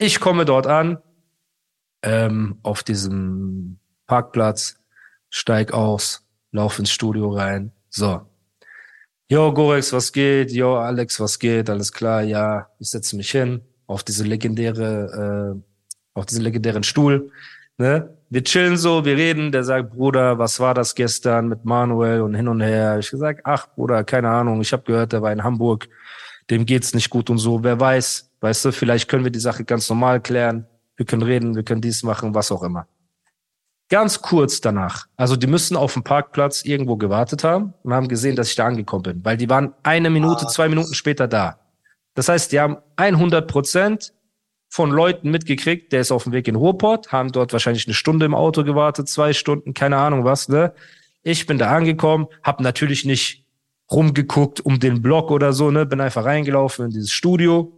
Ich komme dort an, ähm, auf diesem Parkplatz, steig aus, lauf ins Studio rein. So. Jo, Gorex, was geht? Jo, Alex, was geht? Alles klar, ja. Ich setze mich hin auf diese legendäre, äh, auf diesen legendären Stuhl. Ne? Wir chillen so, wir reden. Der sagt, Bruder, was war das gestern mit Manuel und hin und her? Ich gesagt, ach Bruder, keine Ahnung. Ich habe gehört, der war in Hamburg. Dem geht's nicht gut und so. Wer weiß, weißt du? Vielleicht können wir die Sache ganz normal klären. Wir können reden, wir können dies machen, was auch immer. Ganz kurz danach. Also die müssen auf dem Parkplatz irgendwo gewartet haben und haben gesehen, dass ich da angekommen bin, weil die waren eine Minute, ah, zwei Minuten später da. Das heißt, die haben 100 Prozent von Leuten mitgekriegt, der ist auf dem Weg in Ruhrport, haben dort wahrscheinlich eine Stunde im Auto gewartet, zwei Stunden, keine Ahnung was, ne? Ich bin da angekommen, habe natürlich nicht rumgeguckt um den Block oder so, ne? Bin einfach reingelaufen in dieses Studio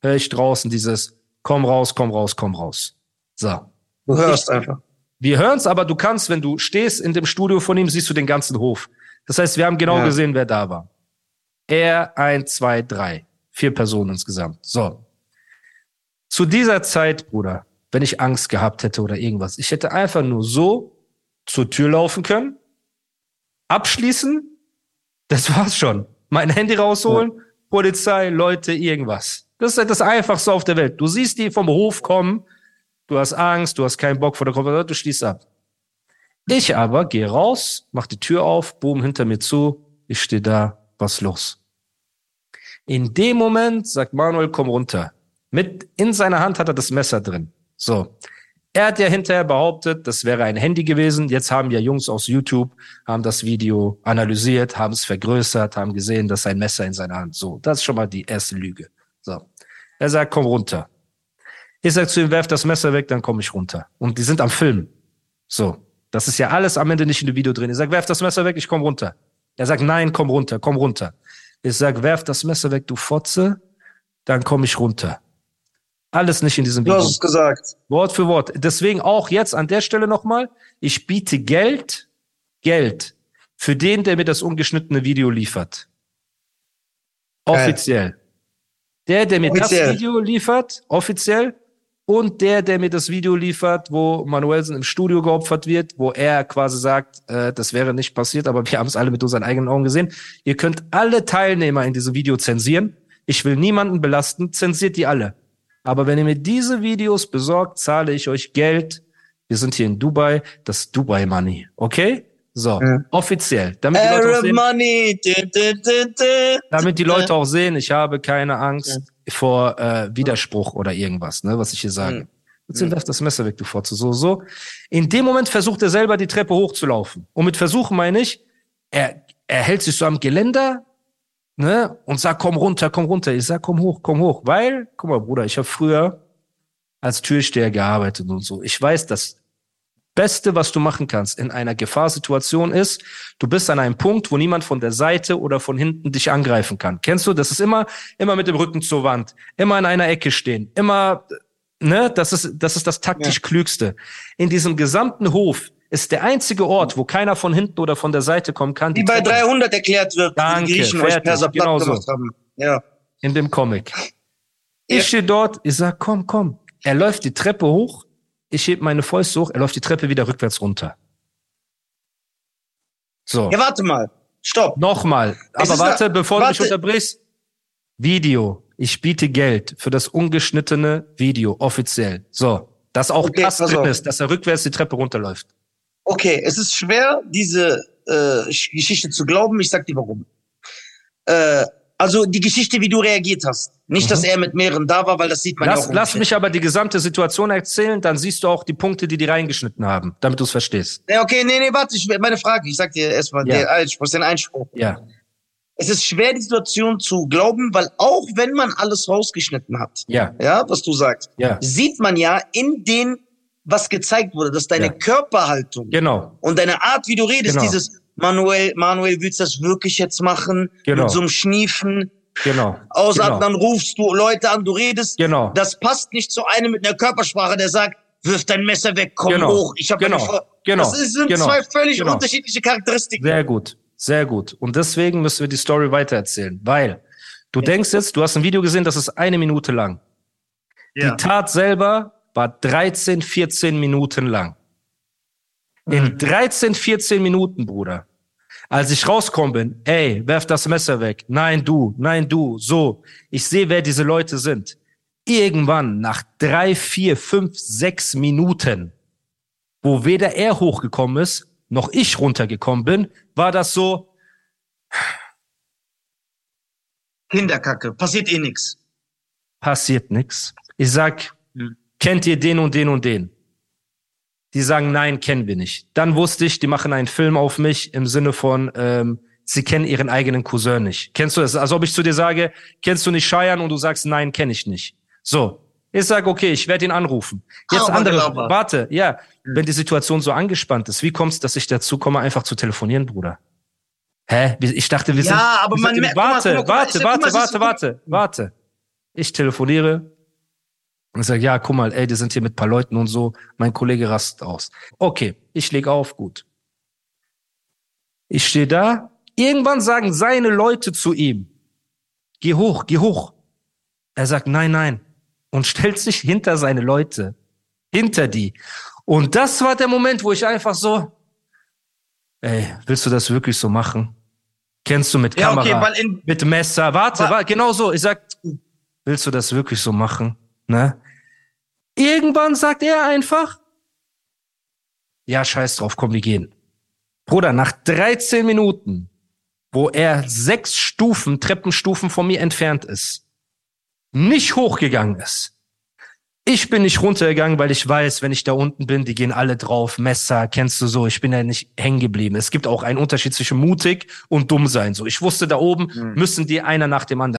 höre ich draußen dieses Komm raus, komm raus, komm raus. So. Du hörst ich, einfach. Wir hören es, aber du kannst, wenn du stehst in dem Studio von ihm, siehst du den ganzen Hof. Das heißt, wir haben genau ja. gesehen, wer da war. Er, ein, zwei, drei. Vier Personen insgesamt. So. Zu dieser Zeit, Bruder, wenn ich Angst gehabt hätte oder irgendwas, ich hätte einfach nur so zur Tür laufen können, abschließen, das war's schon. Mein Handy rausholen, ja. Polizei, Leute, irgendwas. Das ist das Einfachste auf der Welt. Du siehst die vom Hof kommen, Du hast Angst, du hast keinen Bock vor der Konferenz, du schließt ab. Ich aber gehe raus, mach die Tür auf, boom, hinter mir zu, ich stehe da, was los? In dem Moment sagt Manuel, komm runter. Mit in seiner Hand hat er das Messer drin. So. Er hat ja hinterher behauptet, das wäre ein Handy gewesen. Jetzt haben ja Jungs aus YouTube, haben das Video analysiert, haben es vergrößert, haben gesehen, dass ein Messer in seiner Hand. So, das ist schon mal die erste Lüge. So. Er sagt, komm runter. Ich sag zu ihm, werf das Messer weg, dann komme ich runter. Und die sind am Film. So. Das ist ja alles am Ende nicht in dem Video drin. Ich sag, werf das Messer weg, ich komm runter. Er sagt, nein, komm runter, komm runter. Ich sag, werf das Messer weg, du Fotze, dann komme ich runter. Alles nicht in diesem Video. Du hast es gesagt. Wort für Wort. Deswegen auch jetzt an der Stelle nochmal, ich biete Geld, Geld für den, der mir das ungeschnittene Video liefert. Offiziell. Der, der mir offiziell. das Video liefert, offiziell, und der, der mir das Video liefert, wo Manuelsen im Studio geopfert wird, wo er quasi sagt, äh, das wäre nicht passiert, aber wir haben es alle mit unseren eigenen Augen gesehen. Ihr könnt alle Teilnehmer in diesem Video zensieren. Ich will niemanden belasten, zensiert die alle. Aber wenn ihr mir diese Videos besorgt, zahle ich euch Geld. Wir sind hier in Dubai, das Dubai Money, okay? So, ja. offiziell. Damit die, Leute auch sehen, Money. damit die Leute auch sehen, ich habe keine Angst. Ja vor äh, Widerspruch oder irgendwas, ne, was ich hier sage. Mhm. Jetzt mhm. das Messer weg, du Fotze. So, so. In dem Moment versucht er selber die Treppe hochzulaufen. Und mit Versuchen meine ich, er, er hält sich so am Geländer, ne, und sagt, komm runter, komm runter. Ich sag, komm hoch, komm hoch. Weil, guck mal, Bruder, ich habe früher als Türsteher gearbeitet und so. Ich weiß, dass Beste, was du machen kannst in einer Gefahrsituation ist, du bist an einem Punkt, wo niemand von der Seite oder von hinten dich angreifen kann. Kennst du? Das ist immer, immer mit dem Rücken zur Wand, immer in einer Ecke stehen, immer, ne, das ist, das ist das taktisch ja. klügste. In diesem gesamten Hof ist der einzige Ort, wo keiner von hinten oder von der Seite kommen kann. Wie bei 300 erklärt wird, Danke, die Griechen fertig, genau so. haben. Ja. In dem Comic. Ich ja. stehe dort, ich sag, komm, komm. Er läuft die Treppe hoch, ich heb meine Fäuste hoch, er läuft die Treppe wieder rückwärts runter. So. Ja, warte mal. Stopp. Nochmal. Aber warte, eine, bevor warte. du mich unterbrichst. Video. Ich biete Geld für das ungeschnittene Video, offiziell. So. Dass auch okay, das drin ist, dass er rückwärts die Treppe runterläuft. Okay, es ist schwer, diese äh, Geschichte zu glauben. Ich sag dir warum. Äh, Also die Geschichte, wie du reagiert hast. Nicht, dass er mit mehreren da war, weil das sieht man ja Mhm. Lass, auch. lass mich aber die gesamte Situation erzählen, dann siehst du auch die Punkte, die die reingeschnitten haben, damit du es verstehst. Ja, okay, nee, nee, warte, ich, meine Frage. Ich sag dir erstmal Ja. der Einspruch, den Einspruch. Ja. Es ist schwer, die Situation zu glauben, weil auch wenn man alles rausgeschnitten hat, Ja. ja, was du sagst, Ja. sieht man ja in den, was gezeigt wurde, dass deine Ja. Körperhaltung Genau. und deine Art, wie du redest, Genau. dieses Manuel, Manuel, willst du das wirklich jetzt machen? Genau. Mit so einem Schniefen, Genau. ausatmen, Genau. dann rufst du Leute an, du redest. Genau. Das passt nicht zu einem mit einer Körpersprache, der sagt, wirf dein Messer weg, komm Genau. hoch. Ich habe Genau. Genau. Das sind Genau. zwei völlig Genau. unterschiedliche Charakteristiken. Sehr gut. Sehr gut. Und deswegen müssen wir die Story weitererzählen, weil du denkst jetzt, du hast ein Video gesehen, das ist eine Minute lang. Ja. Die Tat selber war 13, 14 Minuten lang. In Mhm. 13, 14 Minuten, Bruder. Als ich rausgekommen bin, ey, werf das Messer weg. Nein, du, nein, du, so. Ich sehe, wer diese Leute sind. Irgendwann, nach drei, vier, fünf, sechs Minuten, wo weder er hochgekommen ist, noch ich runtergekommen bin, war das so, Kinderkacke, passiert eh nix. passiert nix. Ich sag. Kennt ihr den und den und den? Die sagen, nein, kennen wir nicht. Dann wusste ich, die machen einen Film auf mich im Sinne von, ähm, sie kennen ihren eigenen Cousin nicht. Kennst du das? Als ob ich zu dir sage, kennst du nicht Scheiern und du sagst, nein, kenne ich nicht. So. Ich sag, okay, ich werde ihn anrufen. Jetzt Aber andere, warte, ja, wenn die Situation so angespannt ist, wie kommst dass ich dazu komme, einfach zu telefonieren, Bruder? Hä? Ich dachte, wir Ja, sind. aber wir man merkt- warte, warte, warte, warte, warte, warte. Ich telefoniere und sage, ja, guck mal, ey, die sind hier mit paar Leuten und so. Mein Kollege rastet aus. Okay, ich leg auf, gut. Ich stehe da. Irgendwann sagen seine Leute zu ihm, geh hoch, geh hoch. Er sagt, nein, nein. Und stellt sich hinter seine Leute. Hinter die. Und das war der Moment, wo ich einfach so, ey, willst du das wirklich so machen? Kennst du mit Ja, Kamera, okay, weil in, mit Messer? Warte, Wa- warte, genau so. Ich sag, willst du das wirklich so machen? Ne? Irgendwann sagt er einfach, ja, scheiß drauf, komm, wir gehen. Bruder, nach 13 Minuten, wo er sechs Stufen, Treppenstufen von mir entfernt ist, nicht hochgegangen ist. Ich bin nicht runtergegangen, weil ich weiß, wenn ich da unten bin, die gehen alle drauf, Messer, kennst du so, ich bin ja nicht hängen geblieben. Es gibt auch einen Unterschied zwischen mutig und dumm sein. So, ich wusste da oben, müssen die einer nach dem anderen.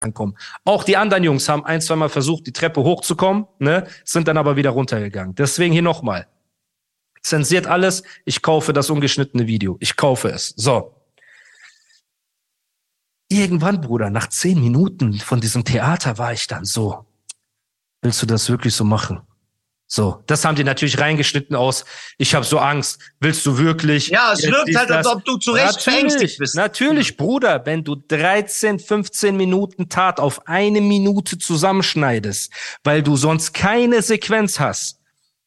Ankommen. Auch die anderen Jungs haben ein, zweimal versucht, die Treppe hochzukommen, ne, sind dann aber wieder runtergegangen. Deswegen hier nochmal. Zensiert alles. Ich kaufe das ungeschnittene Video. Ich kaufe es. So. Irgendwann, Bruder, nach zehn Minuten von diesem Theater war ich dann so. Willst du das wirklich so machen? So, das haben die natürlich reingeschnitten aus. Ich habe so Angst. Willst du wirklich? Ja, es wirkt halt, als das. ob du zu Recht verängstigt bist. Natürlich, Bruder, wenn du 13, 15 Minuten Tat auf eine Minute zusammenschneidest, weil du sonst keine Sequenz hast,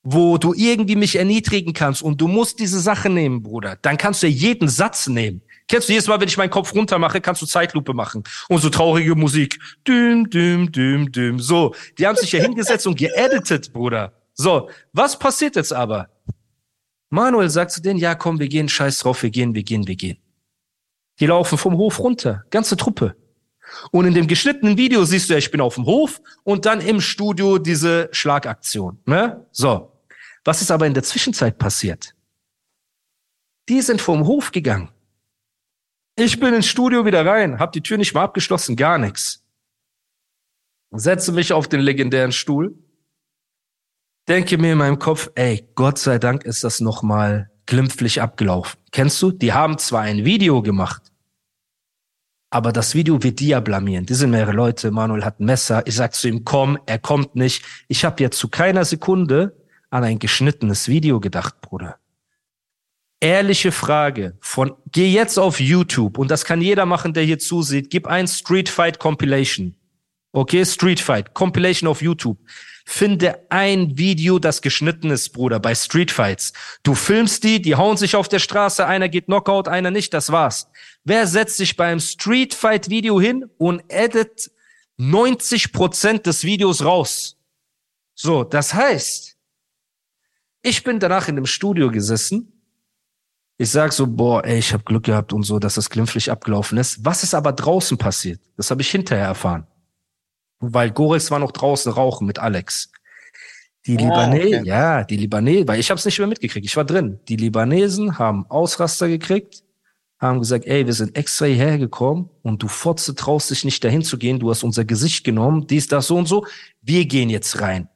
wo du irgendwie mich erniedrigen kannst und du musst diese Sache nehmen, Bruder, dann kannst du ja jeden Satz nehmen. Kennst du jedes Mal, wenn ich meinen Kopf runter mache, kannst du Zeitlupe machen. Und so traurige Musik. Düm, düm, düm, düm. So. Die haben sich ja hingesetzt und geeditet, Bruder. So. Was passiert jetzt aber? Manuel sagt zu denen, ja, komm, wir gehen, scheiß drauf, wir gehen, wir gehen, wir gehen. Die laufen vom Hof runter. Ganze Truppe. Und in dem geschnittenen Video siehst du, ja, ich bin auf dem Hof und dann im Studio diese Schlagaktion. Ne? So. Was ist aber in der Zwischenzeit passiert? Die sind vom Hof gegangen. Ich bin ins Studio wieder rein, hab die Tür nicht mal abgeschlossen, gar nichts. Setze mich auf den legendären Stuhl, denke mir in meinem Kopf, ey, Gott sei Dank ist das nochmal glimpflich abgelaufen. Kennst du? Die haben zwar ein Video gemacht, aber das Video wird die ja blamieren. Die sind mehrere Leute, Manuel hat ein Messer. Ich sag zu ihm, komm, er kommt nicht. Ich habe jetzt zu keiner Sekunde an ein geschnittenes Video gedacht, Bruder. Ehrliche Frage von, geh jetzt auf YouTube und das kann jeder machen, der hier zusieht. Gib ein Street Fight Compilation. Okay, Street Fight Compilation auf YouTube. Finde ein Video, das geschnitten ist, Bruder, bei Street Fights. Du filmst die, die hauen sich auf der Straße, einer geht Knockout, einer nicht, das war's. Wer setzt sich beim Street Fight Video hin und edit 90 Prozent des Videos raus? So, das heißt, ich bin danach in dem Studio gesessen. Ich sag so, boah, ey, ich habe Glück gehabt und so, dass das glimpflich abgelaufen ist. Was ist aber draußen passiert? Das habe ich hinterher erfahren weil Goris war noch draußen rauchen mit Alex. Die ah, Libanesen, okay. ja, die Libanesen, weil ich habe es nicht mehr mitgekriegt, ich war drin. Die Libanesen haben Ausraster gekriegt, haben gesagt, ey, wir sind extra hierher gekommen und du Fotze traust dich nicht dahin zu gehen, du hast unser Gesicht genommen, dies, das, so und so, wir gehen jetzt rein.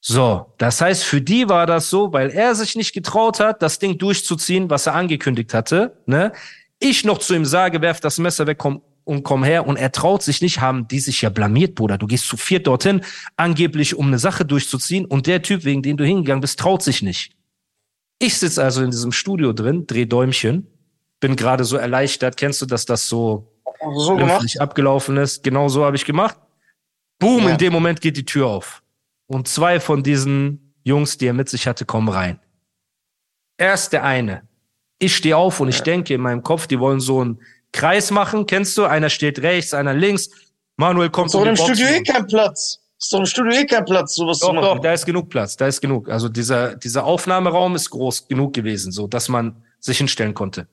So, das heißt, für die war das so, weil er sich nicht getraut hat, das Ding durchzuziehen, was er angekündigt hatte, ne? Ich noch zu ihm sage, werf das Messer weg, komm und komm her und er traut sich nicht, haben die sich ja blamiert, Bruder. Du gehst zu viert dorthin, angeblich um eine Sache durchzuziehen und der Typ, wegen dem du hingegangen bist, traut sich nicht. Ich sitze also in diesem Studio drin, dreh Däumchen, bin gerade so erleichtert. Kennst du, dass das so, so gemacht? abgelaufen ist? Genau so habe ich gemacht. Boom, ja. in dem Moment geht die Tür auf. Und zwei von diesen Jungs, die er mit sich hatte, kommen rein. Erst der eine. Ich stehe auf und ich denke in meinem Kopf, die wollen so ein Kreis machen, kennst du? Einer steht rechts, einer links. Manuel kommt so um im Studio eh kein Platz. Ist doch im Studio eh kein Platz, sowas doch, zu machen. Doch, da ist genug Platz, da ist genug. Also dieser, dieser Aufnahmeraum ist groß genug gewesen, so dass man sich hinstellen konnte.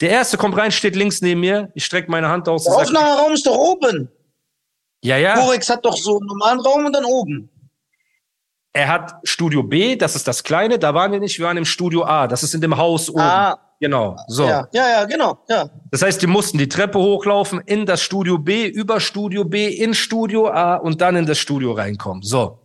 Der erste kommt rein, steht links neben mir. Ich strecke meine Hand aus. Der Aufnahmeraum ist doch oben. Ja, ja. Borex hat doch so einen normalen Raum und dann oben. Er hat Studio B, das ist das kleine, da waren wir nicht, wir waren im Studio A, das ist in dem Haus oben. Ah, Genau, so. Ja, ja, ja, genau, ja. Das heißt, die mussten die Treppe hochlaufen, in das Studio B, über Studio B, in Studio A und dann in das Studio reinkommen. So.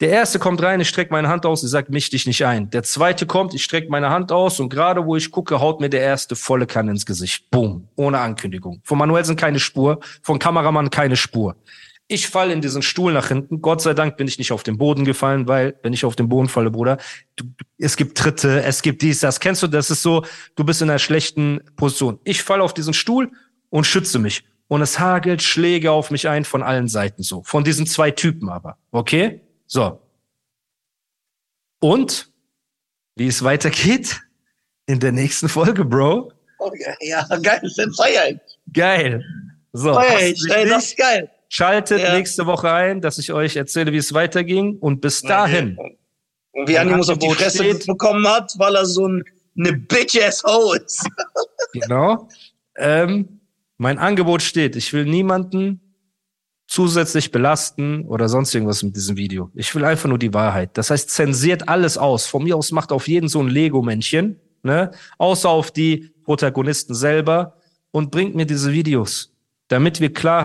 Der erste kommt rein, ich strecke meine Hand aus, ich sag, misch dich nicht ein. Der zweite kommt, ich strecke meine Hand aus und gerade wo ich gucke, haut mir der erste volle Kanne ins Gesicht. Boom. Ohne Ankündigung. Von Manuelsen keine Spur, von Kameramann keine Spur. Ich falle in diesen Stuhl nach hinten. Gott sei Dank bin ich nicht auf den Boden gefallen, weil wenn ich auf den Boden falle, Bruder, du, es gibt Tritte, es gibt dies, das. Kennst du, das ist so, du bist in einer schlechten Position. Ich falle auf diesen Stuhl und schütze mich. Und es hagelt Schläge auf mich ein von allen Seiten so. Von diesen zwei Typen aber. Okay? So. Und wie es weitergeht in der nächsten Folge, Bro. Okay, ja, geil, dann feier ich. Geil. So. Feier ich, ey, das ist geil. Schaltet ja. nächste Woche ein, dass ich euch erzähle, wie es weiterging. Und bis dahin. Und wie Animus auf die Fresse steht, bekommen hat, weil er so ein, eine Bitch-ass-Ho ist. genau. Ähm, mein Angebot steht. Ich will niemanden zusätzlich belasten oder sonst irgendwas mit diesem Video. Ich will einfach nur die Wahrheit. Das heißt, zensiert alles aus. Von mir aus macht auf jeden so ein Lego-Männchen, ne? Außer auf die Protagonisten selber und bringt mir diese Videos, damit wir klar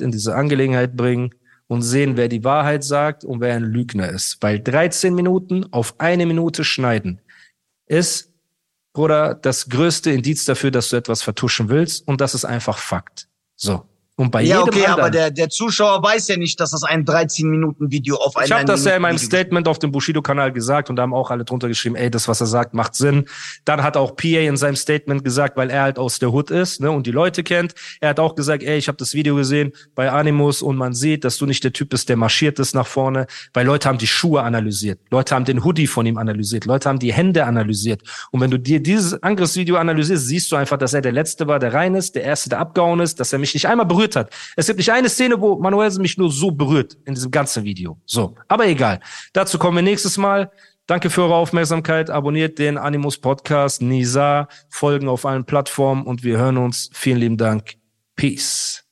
In diese Angelegenheit bringen und sehen, wer die Wahrheit sagt und wer ein Lügner ist. Weil 13 Minuten auf eine Minute schneiden ist, oder das größte Indiz dafür, dass du etwas vertuschen willst und das ist einfach Fakt. So. Und bei ja, jedem okay, anderen, aber der, der Zuschauer weiß ja nicht, dass das ein 13-Minuten-Video auf ein ich habe das ja in meinem Statement auf dem Bushido-Kanal gesagt und da haben auch alle drunter geschrieben, ey, das, was er sagt, macht Sinn. Dann hat auch PA in seinem Statement gesagt, weil er halt aus der Hood ist ne, und die Leute kennt. Er hat auch gesagt, ey, ich habe das Video gesehen bei Animus und man sieht, dass du nicht der Typ bist, der marschiert ist nach vorne, weil Leute haben die Schuhe analysiert, Leute haben den Hoodie von ihm analysiert, Leute haben die Hände analysiert. Und wenn du dir dieses Angriffsvideo analysierst, siehst du einfach, dass er der Letzte war, der rein ist, der Erste, der abgehauen ist, dass er mich nicht einmal berührt hat. Es gibt nicht eine Szene, wo Manuelsen mich nur so berührt in diesem ganzen Video. So, aber egal. Dazu kommen wir nächstes Mal. Danke für eure Aufmerksamkeit. Abonniert den Animus Podcast, Nisa, folgen auf allen Plattformen und wir hören uns. Vielen lieben Dank. Peace.